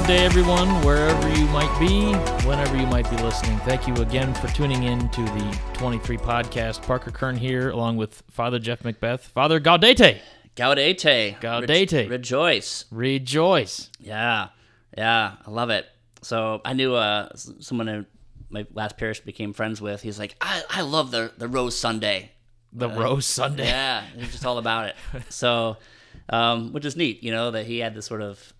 Good day, everyone, wherever you might be, whenever you might be listening. Thank you again for tuning in to the 23 podcast. Parker Kern here, along with Father Jeff Macbeth. Father Gaudete, Gaudete. Gaudete. Re- rejoice. rejoice. Yeah. Yeah. I love it. So I knew uh, someone in my last parish became friends with. He's like, I, I love the, the Rose Sunday. The Rose Sunday. Yeah. He's just all about it. So, um, which is neat, you know, that he had this sort of,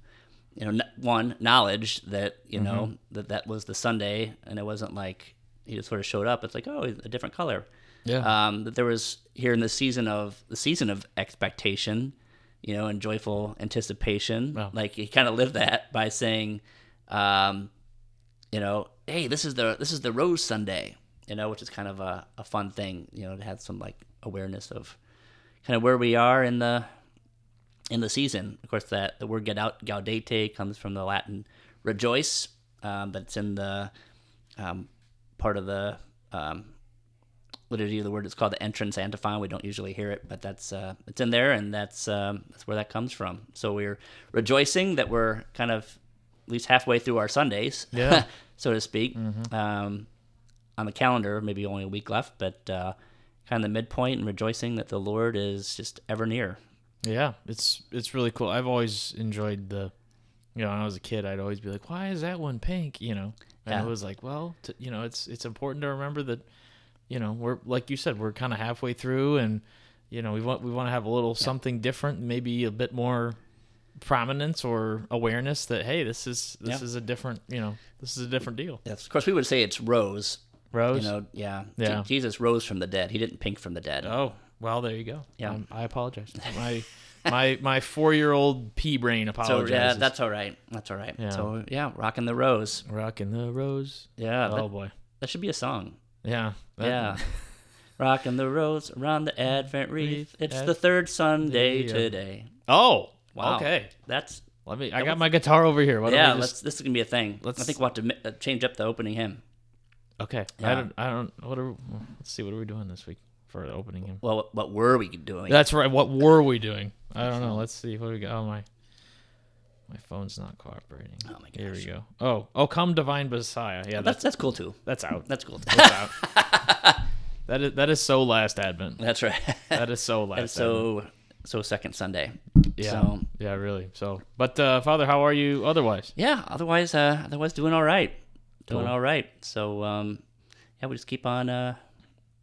you know, one, knowledge that, you know, that that was the Sunday and it wasn't like he just sort of showed up. It's like, oh, a different color. Yeah. um, that there was here in the season of the season of expectation, you know, and joyful anticipation. Wow. Like he kind of lived that by saying, um, you know, hey, this is the this is the Rose Sunday, you know, which is kind of a, a fun thing, you know, to have some like awareness of kind of where we are in the in the season. Of course, that the word "gaudete" gaudete comes from the Latin "rejoice," um, but it's in the um, part of the um, liturgy of the word. It's called the entrance antiphon. We don't usually hear it, but that's uh, it's in there, and that's um, that's where that comes from. So we're rejoicing that we're kind of at least halfway through our Sundays, Yeah. so to speak. Um, on the calendar, maybe only a week left, but uh, kind of the midpoint, and rejoicing that the Lord is just ever near. Yeah, it's it's really cool. I've always enjoyed the, you know, when I was a kid, I'd always be like, "Why is that one pink?" You know, and Yeah. it was like, well, t you know, it's it's important to remember that, you know, we're like you said, we're kind of halfway through, and you know, we want we want to have a little something different, maybe a bit more prominence or awareness that hey, this is this Yeah. is a different, you know, this is a different deal. Yes, of course, we would say it's rose. Rose. You know, yeah. Yeah. Jesus rose from the dead. He didn't pink from the dead. Oh well, there you go. Yeah. Um, I apologize. My my my four year old pea brain apologizes. so yeah, that's all right. That's all right. Yeah. So yeah, rocking the rose. rocking the rose. Yeah, Oh that, boy. that should be a song. Yeah. that- Yeah. Rocking the rose around the Advent wreath. It's the third Sunday today. Oh. Wow. Okay. That's Let me. I got my guitar over here. Why yeah. Let's. just- This is gonna be a thing. let's- I think we'll have to uh, change up the opening hymn. Okay. Yeah. I don't. I don't. What are? Let's see. What are we doing this week for opening hymn. Well, what, were we doing? That's right. What were we doing? I don't know. Let's see. What do we got? Oh my. My phone's not cooperating. Oh my Here we go. Oh. Oh, come divine Messiah. Yeah. that's That's that's cool too. that's out. That's cool. Too. That's out. that is that is so last Advent. that's right. That is so last. That's so so second Sunday. Yeah. So Yeah. Really. So. But uh, Father, how are you otherwise? yeah. Otherwise, uh, otherwise doing all right. Doing Cool. all right. So um, yeah, we just keep on uh,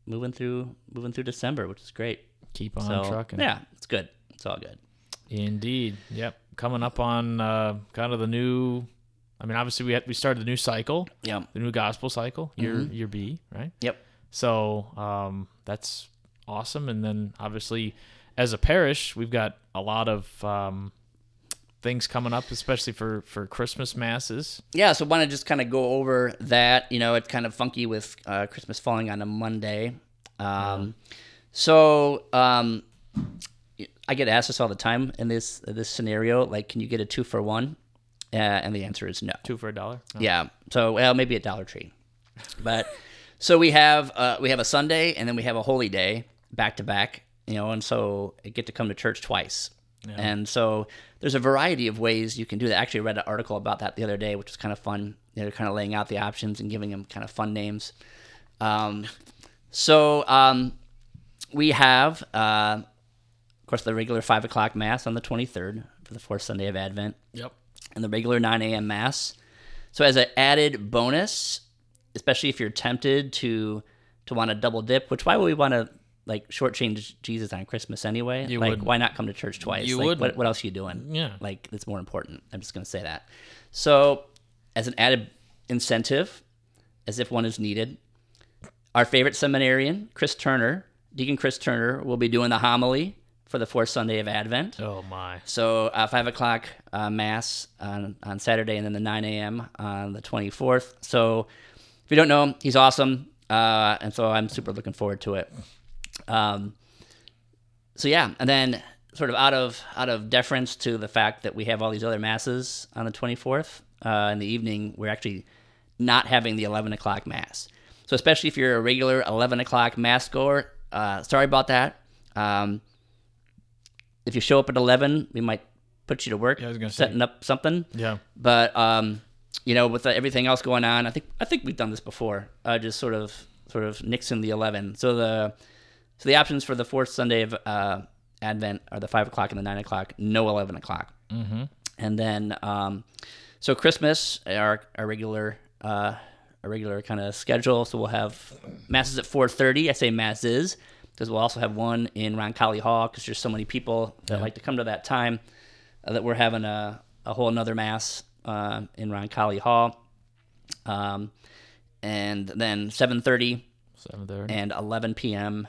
moving through moving through December, which is great. Keep on So trucking. yeah, it's good. It's all good. Indeed. Yep. Coming up on uh, kind of the new. I mean, obviously we had, we started the new cycle, Yeah. the new gospel cycle, year Mm-hmm. year B, right? Yep. So um, that's awesome. And then obviously, as a parish, we've got a lot of um, things coming up, especially for for Christmas masses. Yeah, so want to just kind of go over that. You know, it's kind of funky with uh, Christmas falling on a Monday. Um, So um, I get asked this all the time in this this scenario, like, can you get a two for one? Uh, and the answer is no. Two for a dollar. Oh. Yeah. So well, maybe a Dollar Tree, but so we have uh, we have a Sunday and then we have a holy day back to back. You know, and so I get to come to church twice. And so there's a variety of ways you can do that. Actually, I read an article about that the other day, which was kind of fun. They're kind of laying out the options and giving them kind of fun names. Um, so um, we have, uh, of course, the regular five o'clock mass on the 23rd for the fourth Sunday of Advent Yep. and the regular 9 a.m. mass. So as an added bonus, especially if you're tempted to to want to double dip, which why would we want to like shortchange Jesus on Christmas anyway? You like, wouldn't. why not come to church twice? You like, wouldn't. What, what else are you doing? Yeah. like it's more important. I'm just gonna say that. So as an added incentive, as if one is needed, our favorite seminarian, Chris Turner, Deacon Chris Turner, will be doing the homily for the fourth Sunday of Advent. Oh my. So uh, five o'clock uh, mass on on Saturday, and then the nine a.m. on the twenty fourth. So if you don't know him, he's awesome, uh, and so I'm super looking forward to it. Um, so yeah, and then sort of out of out of deference to the fact that we have all these other masses on the twenty fourth uh, in the evening, we're actually not having the eleven o'clock mass. So especially if you're a regular eleven o'clock mass goer, uh, sorry about that. Um, if you show up at 11, we might put you to work I was gonna say. setting up something. Yeah. But um, you know, with everything else going on, I think I think we've done this before. Uh, just sort of sort of nixing the eleven. So the so the options for the fourth Sunday of uh, Advent are the five o'clock and the nine o'clock. No eleven o'clock. Mm-hmm. And then um, so Christmas our our regular uh, our regular kind of schedule. So we'll have masses at four thirty. I say masses because we'll also have one in Roncalli Hall because there's so many people that like to come to that time uh, that we're having a, a whole another mass uh, in Roncalli Hall. Um, and then 7.30 Seven there. and 11 p.m.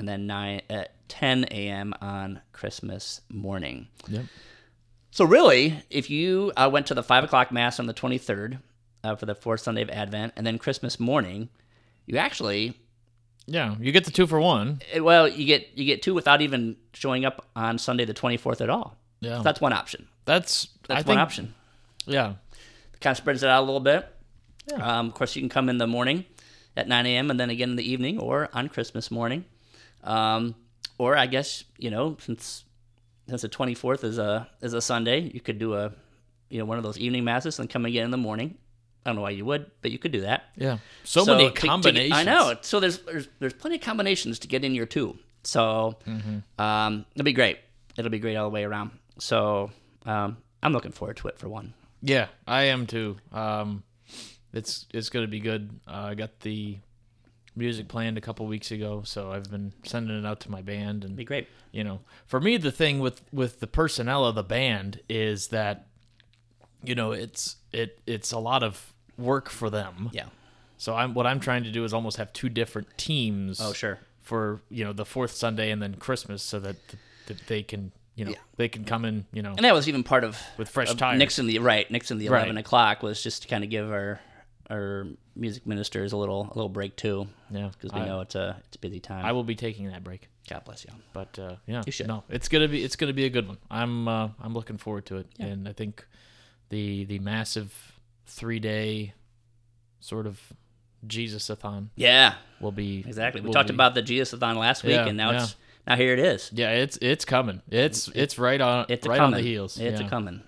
and then 9 at 10 a.m. on Christmas morning. Yep. So really, if you uh, went to the 5 o'clock mass on the 23rd uh, for the fourth Sunday of Advent and then Christmas morning, you actually Yeah. You get the two for one. eh, well you get you get two without even showing up on Sunday the 24th at all. Yeah. So that's one option. that's That's I one think, option. Yeah. kind of spreads it out a little bit. Yeah. Um, of course, you can come in the morning at 9 a.m. and then again in the evening or on Christmas morning. Um, or I guess you know since since the 24th is a is a Sunday, you could do a you know one of those evening masses and come again in the morning. I don't know why you would, but you could do that. Yeah. So, So many to- to combinations. I know. So there's, there's there's plenty of combinations to get in your two. So Mm-hmm. um, it'll be great. It'll be great all the way around. So um, I'm looking forward to it for one. Yeah, I am too. Um, it's it's gonna be good. Uh, I got the music planned a couple weeks ago, so I've been sending it out to my band, and be great. you know, for me, the thing with with the personnel of the band is that, you know, it's it it's a lot of work for them. Yeah. So I'm what I'm trying to do is almost have two different teams. Oh sure. For you know the fourth Sunday and then Christmas, so that that they can you know Yeah. they can come in you know And that was even part of with fresh tires. Nixon the right Nixon the Right. eleven o'clock was just to kind of give our our music ministers a little a little break too yeah, because we I, know it's a it's a busy time. I will be taking that break. God bless you. But uh, yeah, You should. no, it's gonna be it's gonna be a good one. I'm uh, I'm looking forward to it, Yeah. and I think the the massive three day sort of Jesus-a-thon Yeah, will be exactly. We talked be- about the Jesus-a-thon last week, Yeah, and now yeah. it's now here it is. yeah, it's it's coming. It's it's right on It's right coming. on the heels. It's yeah. a coming.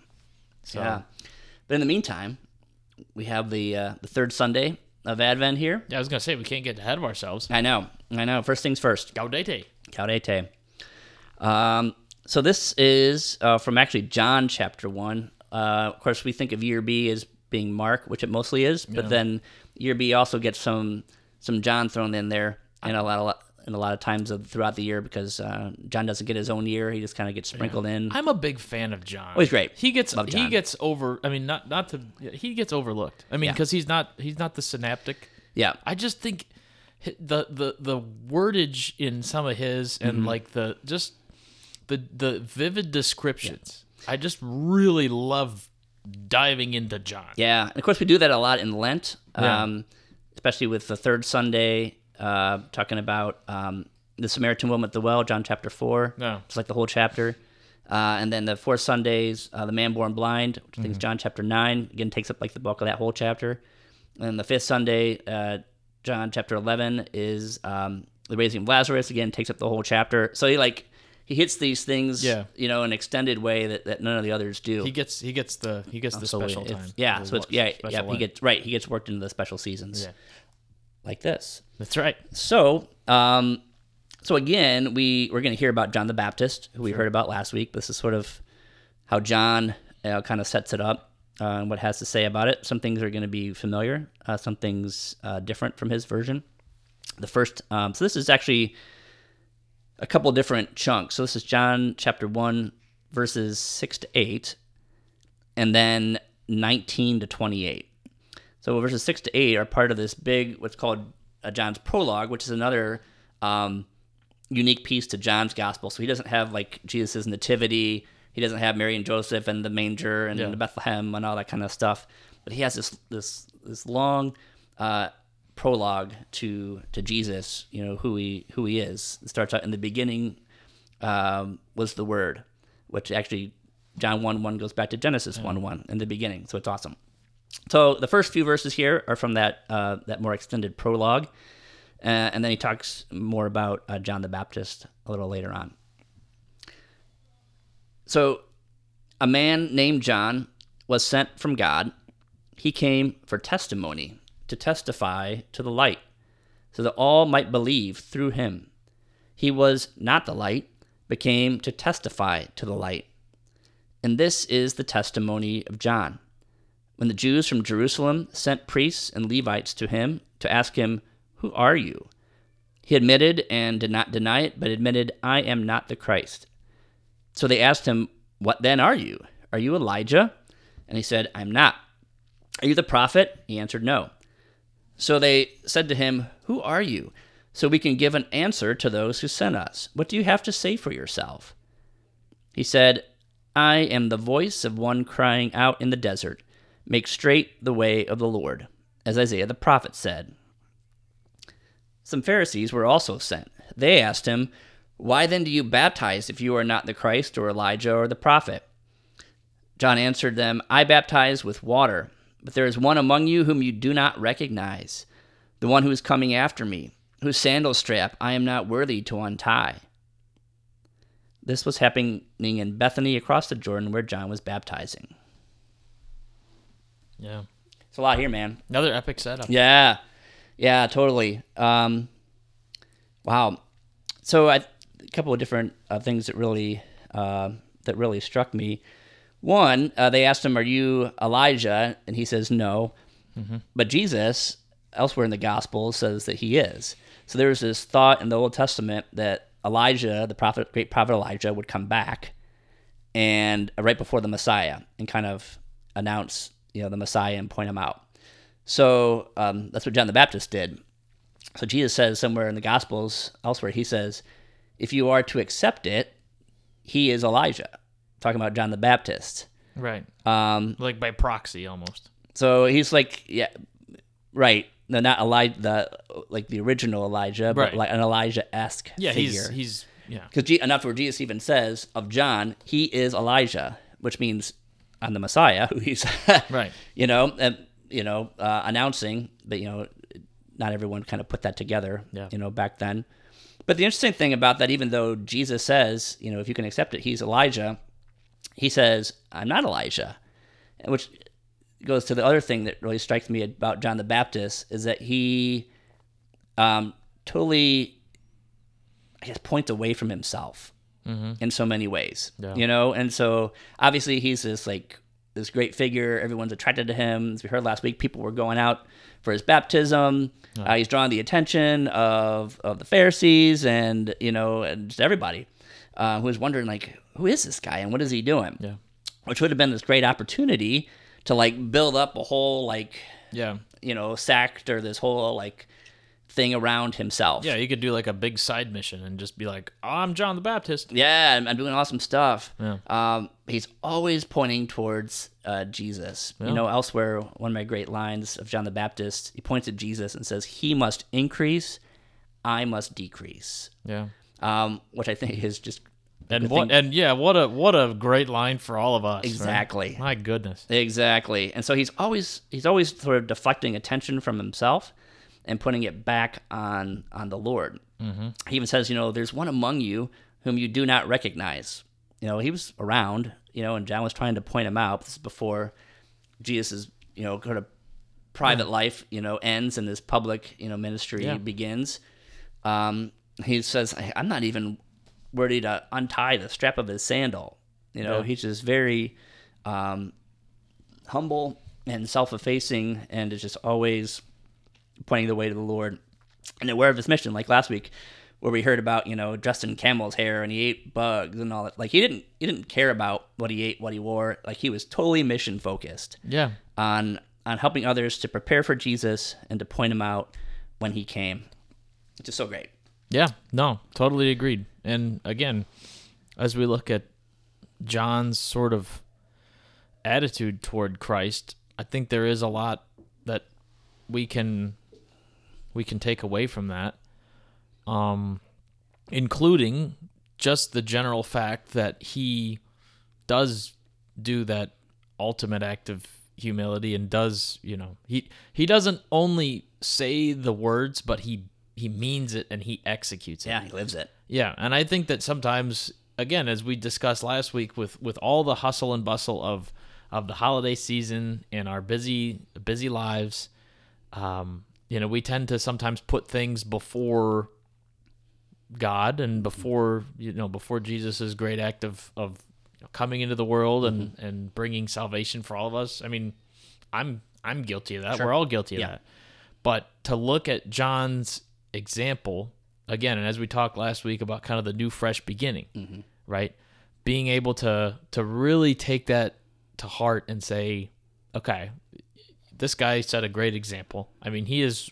So Yeah. But in the meantime, we have the uh, the third Sunday of Advent here. yeah, I was gonna say we can't get ahead of ourselves. I know, I know. First things first. Gaudete. Gaudete. Um, so this is uh, from actually John chapter one. Uh, of course, we think of year B as being Mark, which it mostly is, but Yeah. then year B also gets some some John thrown in there, and a lot of and a lot of times of, throughout the year because uh, John doesn't get his own year; he just kind of gets sprinkled in. I'm a big fan of John. Oh, he's great. He gets he gets over. I mean, not not to he gets overlooked. I mean, Yeah. because he's not he's not the synoptic. Yeah, I just think the the the wordage in some of his and Mm-hmm. like the just the the vivid descriptions. I just really love diving into John. Yeah, and of course we do that a lot in Lent, Yeah. um, especially with the third Sunday, uh, talking about um, the Samaritan woman at the well, John chapter four. Yeah. it's like the whole chapter. Uh, and then the fourth Sundays, uh, the man born blind, which I think is John chapter nine, again takes up like the bulk of that whole chapter. And the fifth Sunday, uh, John chapter eleven is um, the raising of Lazarus. Again, takes up the whole chapter. So he like he hits these things, Yeah. you know, an extended way that, that none of the others do. He gets he gets the he gets the special it's- time. Yeah, so it's yeah, yeah. He gets right. He gets worked into the special seasons, Yeah. Like this. That's right. So, um, so again, we we're going to hear about John the Baptist, who we heard about last week. This is sort of how John uh, kind of sets it up, uh, and what has to say about it. Some things are going to be familiar, uh, some things uh, different from his version. The first, um, so this is actually a couple different chunks. So this is John chapter one, verses six to eight, and then nineteen to twenty-eight. So verses six to eight are part of this big, what's called John's prologue, which is another um, unique piece to John's gospel. So he doesn't have like Jesus' nativity. He doesn't have Mary and Joseph and the manger and Yeah. the Bethlehem and all that kind of stuff. But he has this this this long uh, prologue to to Jesus. You know who he who he is. It starts out in the beginning um, was the Word, which actually John one one goes back to Genesis one one in the beginning. So it's awesome. So the first few verses here are from that uh, that more extended prologue, uh, and then he talks more about uh, John the Baptist a little later on. So a man named John was sent from God. He came for testimony, to testify to the light, so that all might believe through him. He was not the light, but came to testify to the light. And this is the testimony of John. When the Jews from Jerusalem sent priests and Levites to him to ask him, Who are you? He admitted and did not deny it, but admitted, I am not the Christ. So they asked him, What then are you? Are you Elijah? And he said, I'm not. Are you the prophet? He answered, No. So they said to him, Who are you? So we can give an answer to those who sent us. What do you have to say for yourself? He said, I am the voice of one crying out in the desert, Make straight the way of the Lord, as Isaiah the prophet said. Some Pharisees were also sent. They asked him, Why then do you baptize if you are not the Christ or Elijah or the prophet? John answered them, I baptize with water, but there is one among you whom you do not recognize, the one who is coming after me, whose sandal strap I am not worthy to untie. This was happening in Bethany across the Jordan where John was baptizing. Yeah. It's a lot here, man. Another epic setup. Yeah, yeah, totally. Um, wow. So I, a couple of different uh, things that really uh, that really struck me. One, uh, they asked him, "Are you Elijah?" And he says, "No." But Jesus, elsewhere in the Gospel, says that he is. So there's this thought in the Old Testament that Elijah, the prophet, great prophet Elijah, would come back, and uh, right before the Messiah, and kind of announce, you know, the Messiah and point him out. So um, that's what John the Baptist did. So Jesus says somewhere in the Gospels, elsewhere, he says, if you are to accept it, he is Elijah. Talking about John the Baptist. Right. Um, Like by proxy almost. so he's like, yeah, right. No, not Elijah, the like the original Elijah, but Right. like an Elijah esque Yeah, figure. he's he's yeah. Because enough where Jesus even says of John, he is Elijah, which means on the Messiah, who he's Right. you know, and you know, uh, announcing, but you know, not everyone kind of put that together, Yeah. you know, back then. But the interesting thing about that, even though Jesus says, you know, if you can accept it, he's Elijah, he says, I'm not Elijah, which goes to the other thing that really strikes me about John the Baptist is that he um, totally, I guess, points away from himself in so many ways, Yeah. you know. And so obviously he's this like this great figure. Everyone's attracted to him. As we heard last week, people were going out for his baptism. Uh, he's drawing the attention of of the Pharisees and you know and just everybody uh, who was wondering like, who is this guy and what is he doing? Yeah. Which would have been this great opportunity to like build up a whole like Yeah. you know sect or this whole like thing around himself. Yeah, you could do like a big side mission and just be like, oh, I'm John the Baptist. Yeah, I'm, I'm doing awesome stuff. Yeah. Um, he's always pointing towards uh, Jesus. You know, elsewhere, one of my great lines of John the Baptist, he points at Jesus and says, "He must increase, I must decrease." Yeah. Um, which I think is just And what thing- and yeah, what a what a great line for all of us. right? Exactly. My goodness. Exactly. And so he's always he's always sort of deflecting attention from himself and putting it back on on the Lord. Mm-hmm. He even says, you know, there's one among you whom you do not recognize. You know, he was around, you know, and John was trying to point him out. This is before Jesus' you know kind of private life, you know, ends and his public, you know, ministry Yeah. begins. Um, he says, "I- I'm not even worthy to untie the strap of his sandal. You know, Yeah. he's just very um, humble and self-effacing, and is just always pointing the way to the Lord and aware of his mission. Like last week, where we heard about you know dressed in camel's hair and he ate bugs and all that. Like he didn't he didn't care about what he ate, what he wore. Like he was totally mission focused Yeah. on on helping others to prepare for Jesus and to point him out when he came. Which is so great. Yeah, no, totally agreed. And again, as we look at John's sort of attitude toward Christ, I think there is a lot that we can we can take away from that. Um including just the general fact that he does do that ultimate act of humility and does, you know, he he doesn't only say the words, but he he means it and he executes it. Yeah, he lives it. Yeah, and I think that sometimes again, as we discussed last week, with with all the hustle and bustle of of the holiday season and our busy busy lives, um, you know, we tend to sometimes put things before God and before you know before Jesus's great act of of coming into the world and Mm-hmm. and bringing salvation for all of us. I mean, I'm I'm guilty of that. Sure. We're all guilty of Yeah. that. But to look at John's example again, and as we talked last week about kind of the new fresh beginning, Mm-hmm. right? Being able to to really take that to heart and say, okay, this guy set a great example. I mean, he is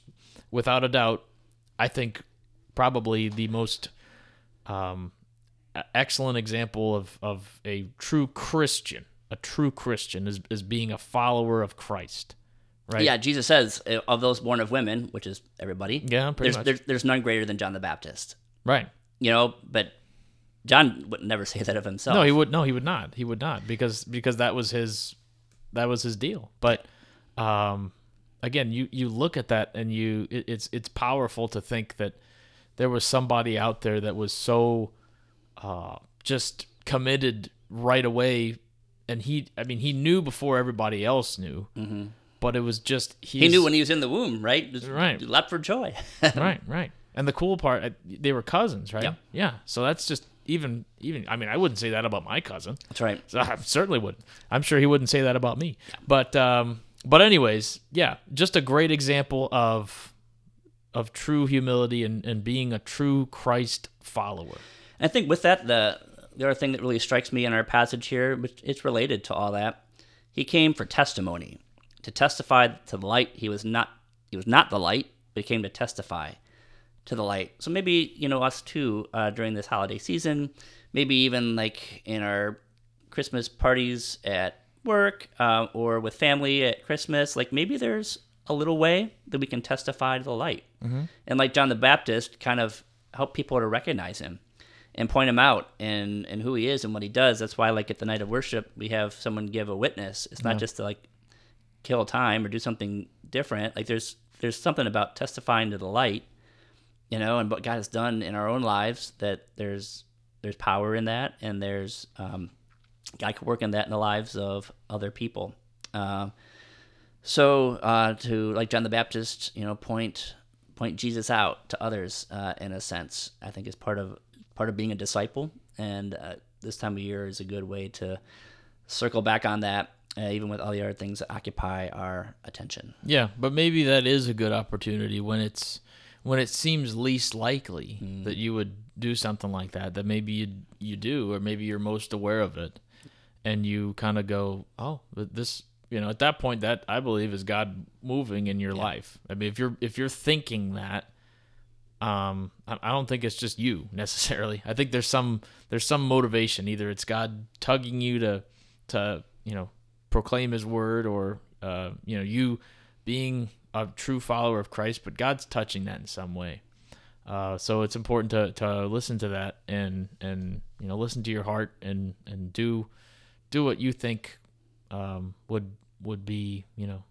without a doubt, I think, probably the most um, excellent example of, of a true Christian. A true Christian is, is being a follower of Christ, right? Yeah, Jesus says, uh, of those born of women, which is everybody, Yeah, pretty there's, much. there's there's none greater than John the Baptist. right. You know, but John would never say that of himself. No, he would. No, he would not. He would not because because that was his that was his deal. But um, again, you you look at that and you it, it's it's powerful to think that there was somebody out there that was so uh, just committed right away, and he I mean he knew before everybody else knew, mm-hmm. but it was just he knew when he was in the womb, right? Just Right. leapt for joy. right, right. And the cool part, they were cousins, right? Yep. Yeah. So that's just even even. I mean, I wouldn't say that about my cousin. That's right. So I certainly wouldn't. I'm sure he wouldn't say that about me. But um, but anyways, yeah, just a great example of of true humility and, and being a true Christ follower. I think with that, the the other thing that really strikes me in our passage here, which it's related to all that, he came for testimony, to testify to the light. He was not he was not the light, but he came to testify to the light. So maybe you know us too uh, during this holiday season, maybe even like in our Christmas parties at work uh, or with family at Christmas, like maybe there's a little way that we can testify to the light, and like John the Baptist, kind of help people to recognize him and point him out and and who he is and what he does. That's why like at the night of worship we have someone give a witness. It's not just to like kill time or do something different. Like there's there's something about testifying to the light, you know, and what God has done in our own lives that there's there's power in that and there's um, God can work in that in the lives of other people. Um, so uh, to like John the Baptist, you know, point point Jesus out to others uh, in a sense, I think is part of part of being a disciple. And uh, this time of year is a good way to circle back on that, uh, even with all the other things that occupy our attention. Yeah, but maybe that is a good opportunity when it's when it seems least likely that you would do something like that. That maybe you you do, or maybe you're most aware of it, and you kind of go, "Oh, but this." You know, at that point, that I believe is God moving in your life. I mean, if you're if you're thinking that, um, I, I don't think it's just you necessarily. I think there's some there's some motivation. Either it's God tugging you to to you know proclaim His word, or uh, you know you being a true follower of Christ, but God's touching that in some way. Uh, so it's important to, to listen to that and and you know listen to your heart and and do do what you think um, would would be you know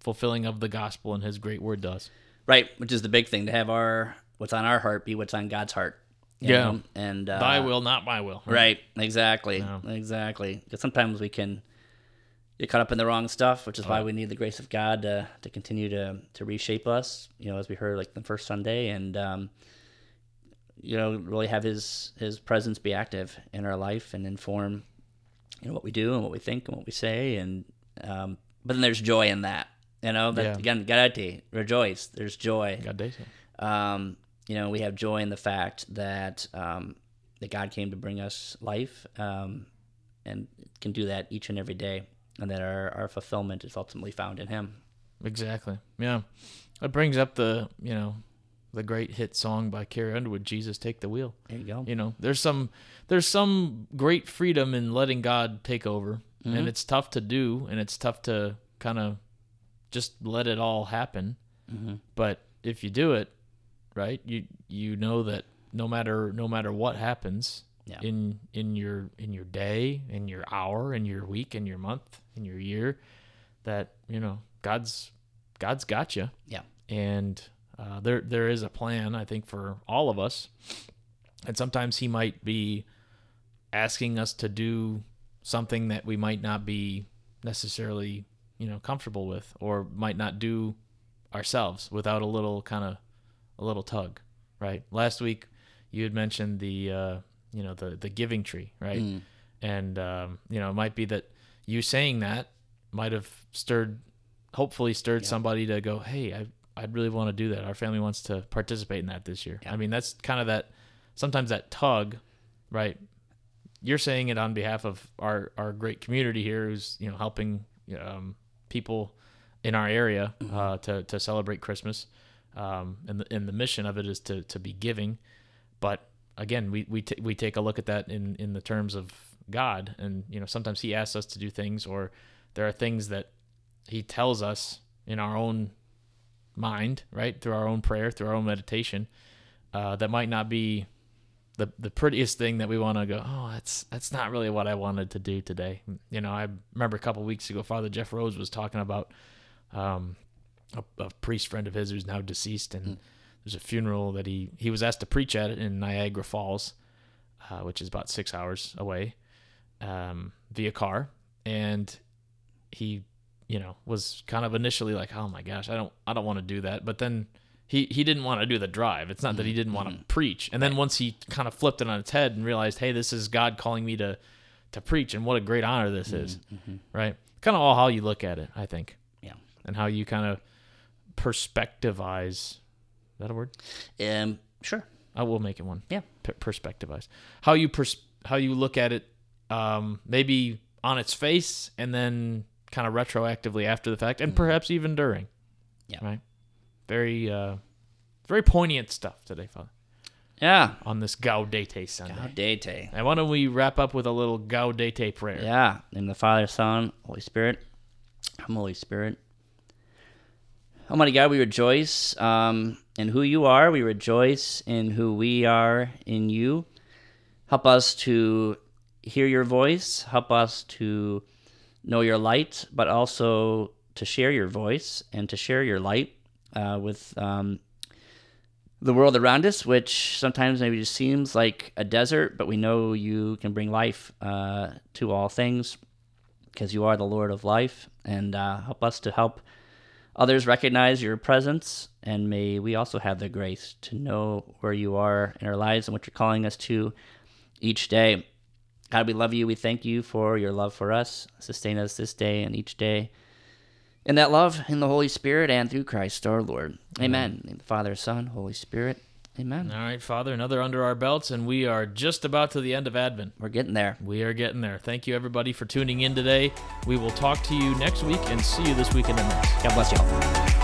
fulfilling of the gospel and His great word does. Right, which is the big thing to have our what's on our heart be what's on God's heart. Yeah. know? and uh, Thy will, not my will. Right, exactly, exactly. Because sometimes we can get caught up in the wrong stuff, which is why we need the grace of God to to continue to to reshape us. You know, as we heard like the first Sunday, and um, you know, really have His His presence be active in our life and inform you know what we do and what we think and what we say, and um, but then there's joy in that. You know, that Yeah. again, Gaudete, rejoice. There's joy God day um, you know, we have joy in the fact that um, that God came to bring us life, um, and can do that each and every day, and that our, our fulfillment is ultimately found in Him. Exactly. Yeah. That brings up the you know the great hit song by Carrie Underwood, "Jesus Take the Wheel." There you go. you know there's some there's some great freedom in letting god take over and mm-hmm. it's tough to do and it's tough to kind of just let it all happen mm-hmm. but if you do it right you you know that no matter no matter what happens Yeah. in in your in your day in your hour in your week in your month in your year that you know god's god's got you Yeah. and uh, there there is a plan I think for all of us, and sometimes he might be asking us to do something that we might not be necessarily, you know, comfortable with or might not do ourselves without a little kind of a little tug, right? Last week you had mentioned the uh, you know, the the giving tree, right? Mm. And um, you know, it might be that you saying that might have stirred hopefully stirred Yeah. somebody to go, "Hey, I I'd really want to do that. Our family wants to participate in that this year." Yeah. I mean, that's kind of that sometimes that tug, right? You're saying it on behalf of our our great community here, who's you know helping um, people in our area uh, to to celebrate Christmas, um, and the and the mission of it is to to be giving, but again, we we t- we take a look at that in in the terms of God, and you know sometimes He asks us to do things, or there are things that He tells us in our own mind, right, through our own prayer, through our own meditation, uh, that might not be the the prettiest thing that we want to go. Oh, that's that's not really what I wanted to do today. You know, I remember a couple weeks ago, Father Jeff Rose was talking about um, a, a priest friend of his who's now deceased, and there's a funeral that he he was asked to preach at in Niagara Falls, uh, which is about six hours away, um, via car, and he, you know, was kind of initially like, oh my gosh, I don't I don't want to do that, but then. He, he didn't want to do the drive. It's not that he didn't want to preach. And then once he kind of flipped it on its head and realized, hey, this is God calling me to to preach, and what a great honor this is, right? Kind of all how you look at it, I think Yeah. and how you kind of perspectivize. Is that a word? Um. Sure. I will make it one. Yeah. Per- perspectivize how you pers- how you look at it, um, maybe on its face, and then kind of retroactively after the fact, and perhaps even during. Yeah. Right. Very, uh, very poignant stuff today, Father, Yeah. on this Gaudete Sunday. Gaudete. And why don't we wrap up with a little Gaudete prayer? Yeah. In the Father, Son, Holy Spirit. Come, Holy Spirit. Almighty God, we rejoice um, in who you are. We rejoice in who we are in you. Help us to hear your voice. Help us to know your light, but also to share your voice and to share your light uh, with um, the world around us, which sometimes maybe just seems like a desert, but we know you can bring life uh, to all things because you are the Lord of life. And uh, help us to help others recognize your presence. And may we also have the grace to know where you are in our lives and what you're calling us to each day. God, we love you. We thank you for your love for us. Sustain us this day and each day. In that love, in the Holy Spirit, and through Christ our Lord. Amen. The Father, Son, Holy Spirit. Amen. All right, Father, another under our belts, and we are just about to the end of Advent. We're getting there. We are getting there. Thank you, everybody, for tuning in today. We will talk to you next week and see you this weekend in the Mass. God bless you all.